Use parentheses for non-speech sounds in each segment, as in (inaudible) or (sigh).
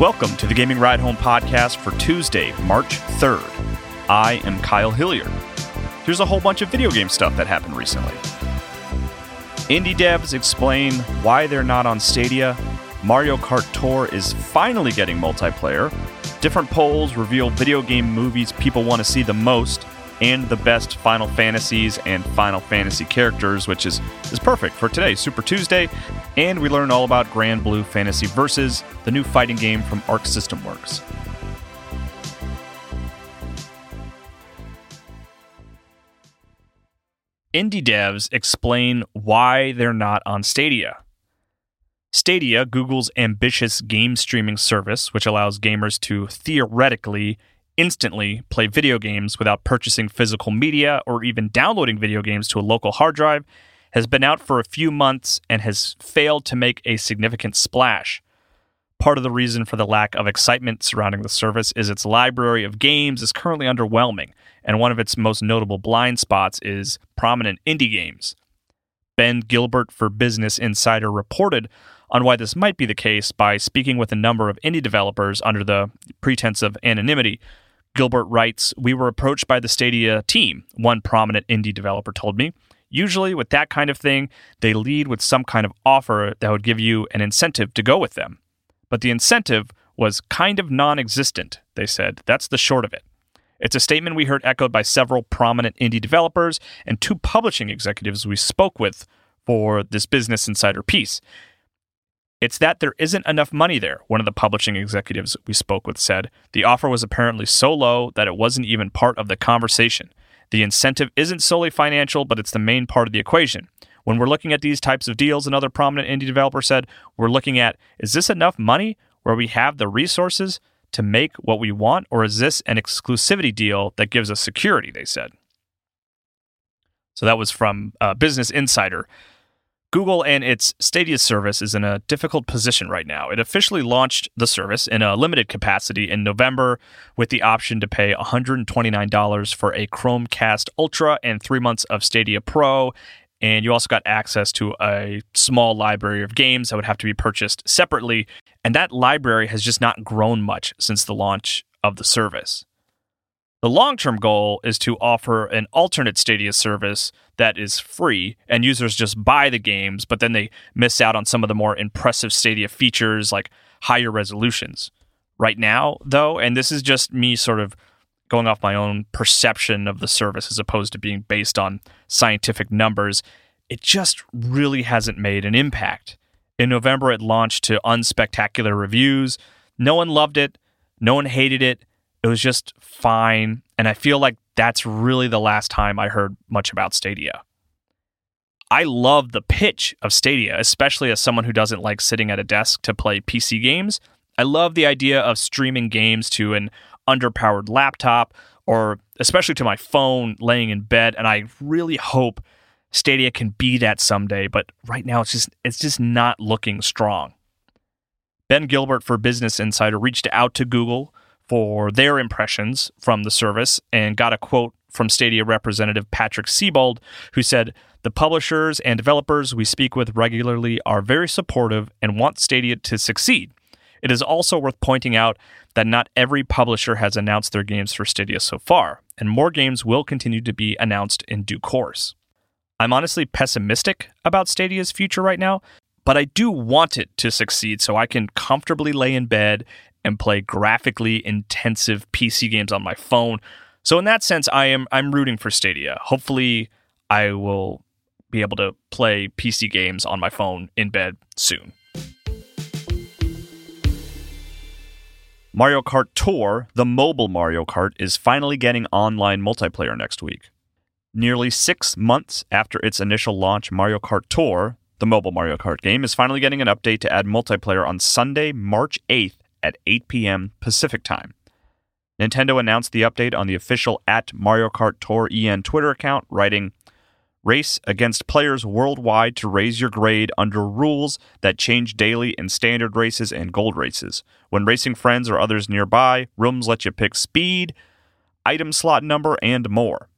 Welcome to the Gaming Ride Home podcast for Tuesday, March 3rd. I am Kyle Hilliard. Here's a whole bunch of video game stuff that happened recently. Indie devs explain why they're not on Stadia. Mario Kart Tour is finally getting multiplayer. Different polls reveal video game movies people want to see the most and the best Final Fantasies and Final Fantasy characters, which is, is perfect for today, Super Tuesday. And we learn all about Granblue Fantasy Versus, the new fighting game from Arc System Works. Indie devs explain why they're not on Stadia. Stadia, Google's ambitious game streaming service, which allows gamers to theoretically instantly play video games without purchasing physical media or even downloading video games to a local hard drive, has been out for a few months and has failed to make a significant splash. Part of the reason for the lack of excitement surrounding the service is its library of games is currently underwhelming, and one of its most notable blind spots is prominent indie games. Ben Gilbert for Business Insider reported on why this might be the case by speaking with a number of indie developers under the pretense of anonymity. Gilbert writes, We were approached by the Stadia team, one prominent indie developer told me. Usually, with that kind of thing, they lead with some kind of offer that would give you an incentive to go with them. But the incentive was kind of non existent, they said. That's the short of it. It's a statement we heard echoed by several prominent indie developers and two publishing executives we spoke with for this Business Insider piece. It's that there isn't enough money there, one of the publishing executives we spoke with said. The offer was apparently so low that it wasn't even part of the conversation. The incentive isn't solely financial, but it's the main part of the equation. When we're looking at these types of deals, another prominent indie developer said, we're looking at is this enough money where we have the resources to make what we want, or is this an exclusivity deal that gives us security? They said. So that was from uh, Business Insider. Google and its Stadia service is in a difficult position right now. It officially launched the service in a limited capacity in November with the option to pay $129 for a Chromecast Ultra and three months of Stadia Pro. And you also got access to a small library of games that would have to be purchased separately. And that library has just not grown much since the launch of the service. The long term goal is to offer an alternate Stadia service that is free and users just buy the games, but then they miss out on some of the more impressive Stadia features like higher resolutions. Right now, though, and this is just me sort of going off my own perception of the service as opposed to being based on scientific numbers, it just really hasn't made an impact. In November, it launched to unspectacular reviews. No one loved it, no one hated it it was just fine. And I feel like that's really the last time I heard much about Stadia. I love the pitch of Stadia, especially as someone who doesn't like sitting at a desk to play PC games. I love the idea of streaming games to an underpowered laptop or especially to my phone laying in bed and I really hope Stadia can be that someday, but right now it's just it's just not looking strong. Ben Gilbert for Business Insider reached out to Google for their impressions from the service and got a quote from Stadia representative Patrick Seybold, who said, The publishers and developers we speak with regularly are very supportive and want Stadia to succeed. It is also worth pointing out that not every publisher has announced their games for Stadia so far, and more games will continue to be announced in due course. I'm honestly pessimistic about Stadia's future right now, but I do want it to succeed so I can comfortably lay in bed and play graphically intensive PC games on my phone. So in that sense, I am I'm rooting for Stadia. Hopefully, I will be able to play PC games on my phone in bed soon. Mario Kart Tour, the mobile Mario Kart, is finally getting online multiplayer next week. Nearly six months after its initial launch, Mario Kart Tour, the mobile Mario Kart game, is finally getting an update to add multiplayer on Sunday, March 8th at 8 p.m. Pacific Time. Nintendo announced the update on the official at Mario Kart Tour EN Twitter account, writing, Race against players worldwide to raise your grade under rules that change daily in standard races and gold races. When racing friends or others nearby, rooms let you pick speed, item slot number, and more.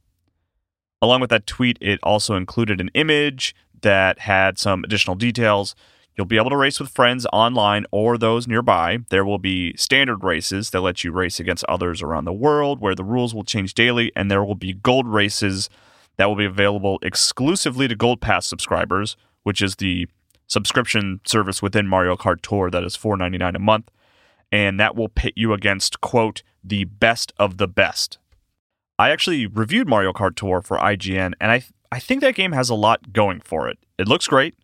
Along with that tweet, it also included an image that had some additional details. You'll be able to race with friends online or those nearby. There will be standard races that let you race against others around the world where the rules will change daily, and there will be gold races that will be available exclusively to Gold Pass subscribers, which is the subscription service within Mario Kart Tour that is $4.99 a month. And that will pit you against, quote, the best of the best. I actually reviewed Mario Kart Tour for IGN, and I, I think that game has a lot going for it. It looks great.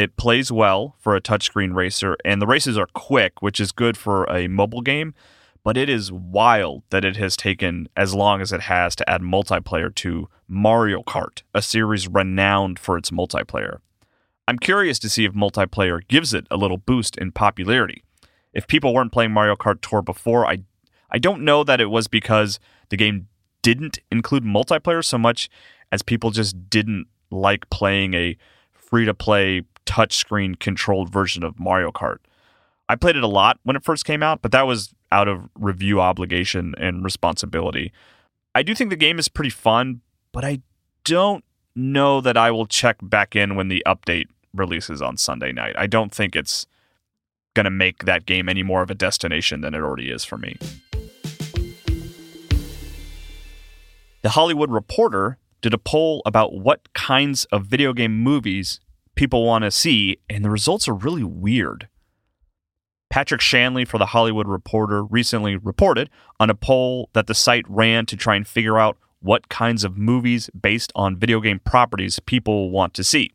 It plays well for a touchscreen racer, and the races are quick, which is good for a mobile game but it is wild that it has taken as long as it has to add multiplayer to Mario Kart, a series renowned for its multiplayer. I'm curious to see if multiplayer gives it a little boost in popularity. If people weren't playing Mario Kart Tour before, I I don't know that it was because the game didn't include multiplayer so much as people just didn't like playing a free to play touchscreen controlled version of Mario Kart. I played it a lot when it first came out, but that was out of review obligation and responsibility. I do think the game is pretty fun, but I don't know that I will check back in when the update releases on Sunday night. I don't think it's going to make that game any more of a destination than it already is for me. The Hollywood Reporter did a poll about what kinds of video game movies people want to see, and the results are really weird. Patrick Shanley for The Hollywood Reporter recently reported on a poll that the site ran to try and figure out what kinds of movies based on video game properties people want to see.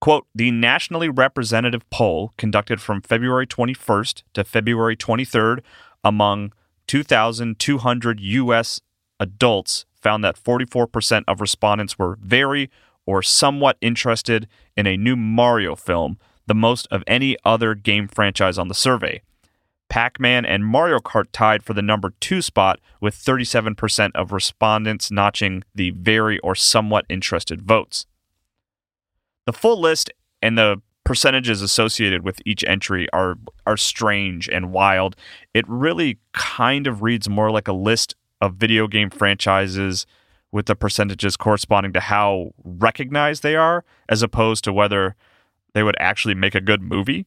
Quote, the nationally representative poll conducted from February 21st to February 23rd among 2,200 U.S. adults found that 44% of respondents were very or somewhat interested in a new Mario film the most of any other game franchise on the survey. Pac Man and Mario Kart tied for the number two spot, with 37% of respondents notching the very or somewhat interested votes. The full list and the percentages associated with each entry are are strange and wild. It really kind of reads more like a list of video game franchises with the percentages corresponding to how recognized they are as opposed to whether they would actually make a good movie.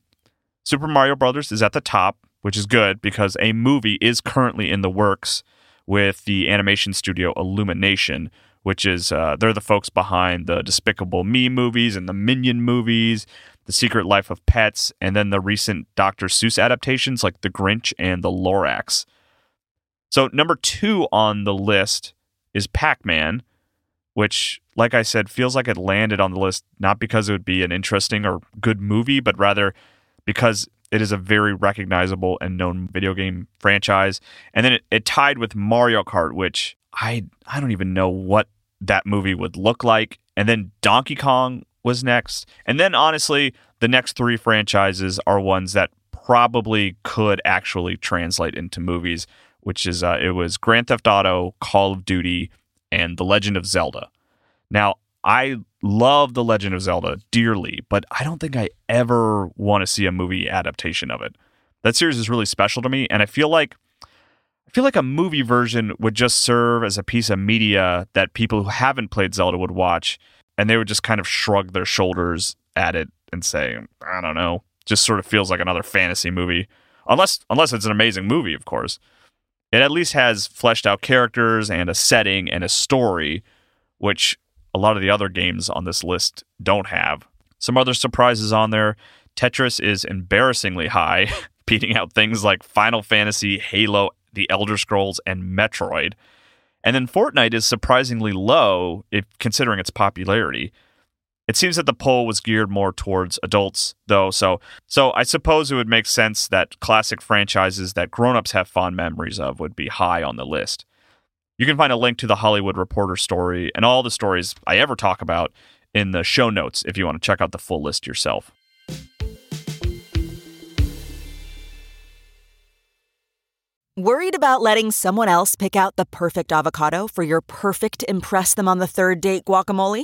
Super Mario Brothers is at the top, which is good because a movie is currently in the works with the animation studio Illumination, which is uh, they're the folks behind the Despicable Me movies and the Minion movies, The Secret Life of Pets, and then the recent Dr. Seuss adaptations like The Grinch and The Lorax. So number two on the list is Pac-Man, which, like I said, feels like it landed on the list not because it would be an interesting or good movie, but rather because it is a very recognizable and known video game franchise. And then it, it tied with Mario Kart, which I I don't even know what that movie would look like. And then Donkey Kong was next. And then honestly, the next three franchises are ones that probably could actually translate into movies, which is uh, it was Grand Theft Auto, Call of Duty, and The Legend of Zelda. Now, I love The Legend of Zelda dearly, but I don't think I ever want to see a movie adaptation of it. That series is really special to me, and I feel like I feel like a movie version would just serve as a piece of media that people who haven't played Zelda would watch, and they would just kind of shrug their shoulders at it and say, "I don't know." Just sort of feels like another fantasy movie, unless unless it's an amazing movie, of course. It at least has fleshed out characters and a setting and a story, which a lot of the other games on this list don't have. Some other surprises on there Tetris is embarrassingly high, (laughs) beating out things like Final Fantasy, Halo, The Elder Scrolls, and Metroid. And then Fortnite is surprisingly low if considering its popularity. It seems that the poll was geared more towards adults, though, so so I suppose it would make sense that classic franchises that grown-ups have fond memories of would be high on the list. You can find a link to the Hollywood Reporter story and all the stories I ever talk about in the show notes if you want to check out the full list yourself. Worried about letting someone else pick out the perfect avocado for your perfect Impress Them on the Third Date guacamole?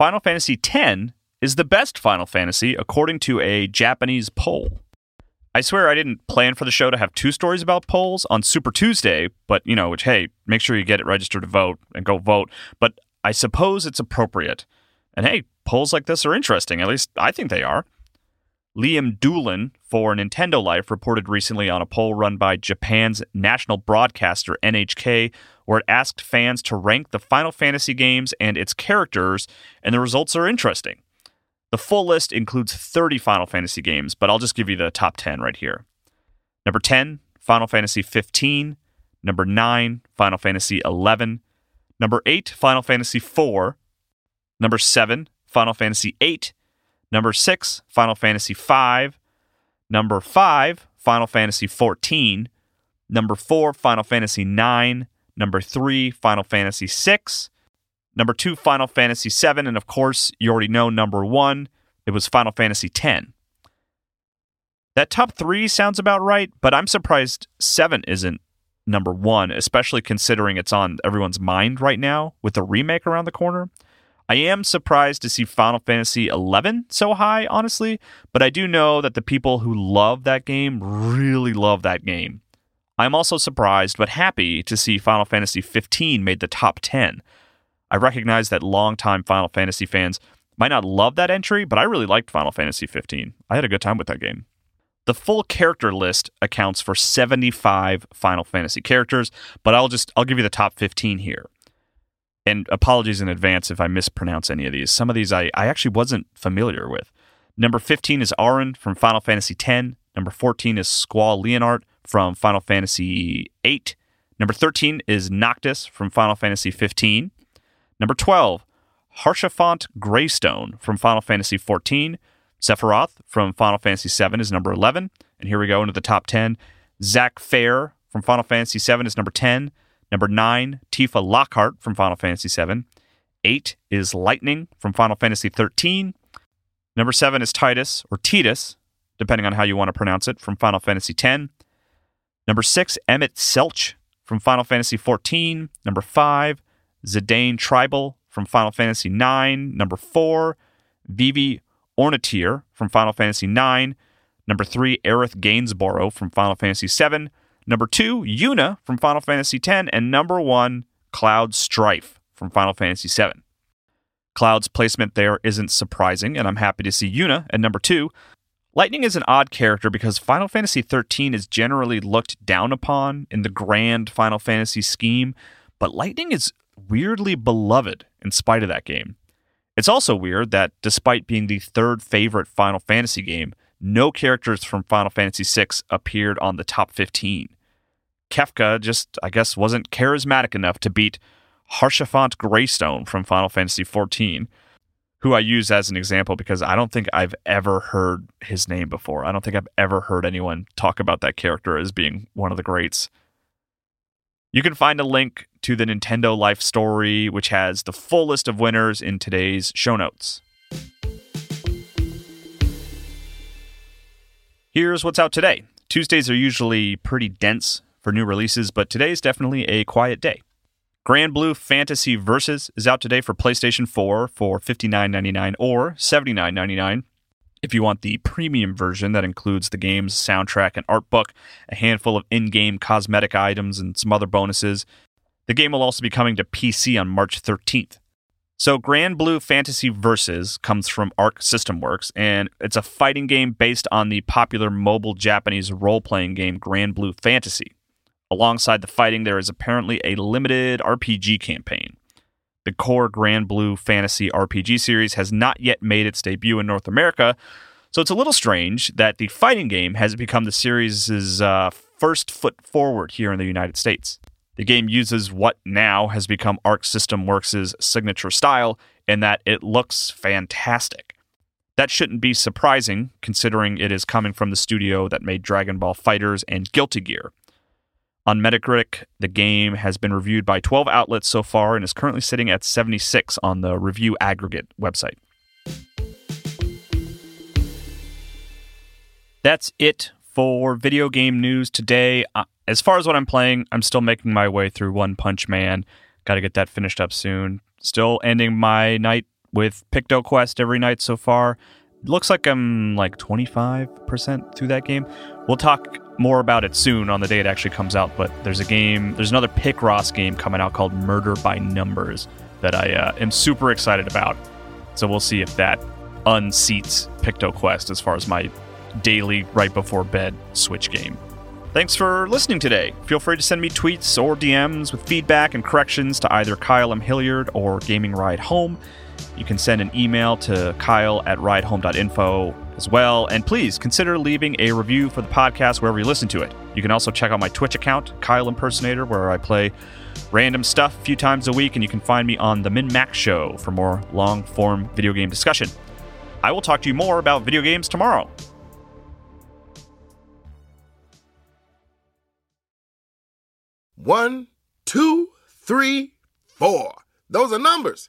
Final Fantasy X is the best Final Fantasy according to a Japanese poll. I swear I didn't plan for the show to have two stories about polls on Super Tuesday, but you know, which hey, make sure you get it registered to vote and go vote. But I suppose it's appropriate. And hey, polls like this are interesting. At least I think they are. Liam Doolan for Nintendo Life reported recently on a poll run by Japan's national broadcaster NHK, where it asked fans to rank the Final Fantasy games and its characters, and the results are interesting. The full list includes 30 Final Fantasy games, but I'll just give you the top 10 right here. Number 10, Final Fantasy 15. Number 9, Final Fantasy 11. Number 8, Final Fantasy 4. Number 7, Final Fantasy 8. Number 6, Final Fantasy 5. Number 5, Final Fantasy 14. Number 4, Final Fantasy 9. Number 3, Final Fantasy VI. Number 2, Final Fantasy VII. And of course, you already know number 1, it was Final Fantasy X. That top 3 sounds about right, but I'm surprised 7 isn't number 1, especially considering it's on everyone's mind right now with the remake around the corner. I am surprised to see Final Fantasy XI so high, honestly, but I do know that the people who love that game really love that game. I'm also surprised but happy to see Final Fantasy 15 made the top 10. I recognize that longtime Final Fantasy fans might not love that entry, but I really liked Final Fantasy 15. I had a good time with that game. The full character list accounts for 75 Final Fantasy characters, but I'll just I'll give you the top 15 here and apologies in advance if I mispronounce any of these. Some of these I, I actually wasn't familiar with. Number 15 is Auron from Final Fantasy X. Number 14 is Squall Leonhart from Final Fantasy VIII. Number 13 is Noctis from Final Fantasy 15. Number 12, Haurchefant Greystone from Final Fantasy 14. Sephiroth from Final Fantasy 7 is number 11. And here we go into the top 10. Zack Fair from Final Fantasy 7 is number 10. Number nine, Tifa Lockhart from Final Fantasy VII. Eight is Lightning from Final Fantasy XIII. Number seven is Tidus or Tidus, depending on how you want to pronounce it, from Final Fantasy X. Number six, Emet-Selch from Final Fantasy XIV. Number five, Zidane Tribal from Final Fantasy IX. Number four, Vivi Ornitier from Final Fantasy IX. Number three, Aerith Gainsborough from Final Fantasy VII. Number two, Yuna from Final Fantasy X. And number one, Cloud Strife from Final Fantasy VII. Cloud's placement there isn't surprising, and I'm happy to see Yuna at number two. Lightning is an odd character because Final Fantasy XIII is generally looked down upon in the grand Final Fantasy scheme, but Lightning is weirdly beloved in spite of that game. It's also weird that despite being the third favorite Final Fantasy game, no characters from Final Fantasy VI appeared on the top 15. Kefka just, I guess, wasn't charismatic enough to beat Haurchefant Greystone from Final Fantasy XIV, who I use as an example because I don't think I've ever heard his name before. I don't think I've ever heard anyone talk about that character as being one of the greats. You can find a link to the Nintendo Life story, which has the full list of winners in today's show notes. Here's what's out today. Tuesdays are usually pretty dense for new releases, but today is definitely a quiet day. Granblue Fantasy Versus is out today for PlayStation 4 for $59.99 or $79.99 if you want the premium version that includes the game's soundtrack and art book, a handful of in game cosmetic items, and some other bonuses. The game will also be coming to PC on March 13th. So, Granblue Fantasy Versus comes from Arc System Works, and it's a fighting game based on the popular mobile Japanese role playing game Granblue Fantasy. Alongside the fighting, there is apparently a limited RPG campaign. The core Granblue Fantasy RPG series has not yet made its debut in North America, so it's a little strange that the fighting game has become the series' uh, first foot forward here in the United States. The game uses what now has become Arc System Works' signature style in that it looks fantastic. That shouldn't be surprising, considering it is coming from the studio that made Dragon Ball FighterZ and Guilty Gear. On Metacritic, the game has been reviewed by 12 outlets so far and is currently sitting at 76 on the review aggregate website. That's it for video game news today. Uh, as far as what I'm playing, I'm still making my way through One Punch Man. Got to get that finished up soon. Still ending my night with Pictoquest every night so far. Looks like I'm like 25% through that game. We'll talk more about it soon on the day it actually comes out, but there's a game, there's another Picross game coming out called Murder by Numbers that I uh, am super excited about. So we'll see if that unseats Pictoquest as far as my daily right before bed Switch game. Thanks for listening today. Feel free to send me tweets or DMs with feedback and corrections to either Kyle M. Hilliard or Gaming Ride Home. You can send an email to kyle at ridehome.info as well. And please consider leaving a review for the podcast wherever you listen to it. You can also check out my Twitch account, Kyle Impersonator, where I play random stuff a few times a week. And you can find me on The Min Max Show for more long form video game discussion. I will talk to you more about video games tomorrow. One, two, three, four. Those are numbers.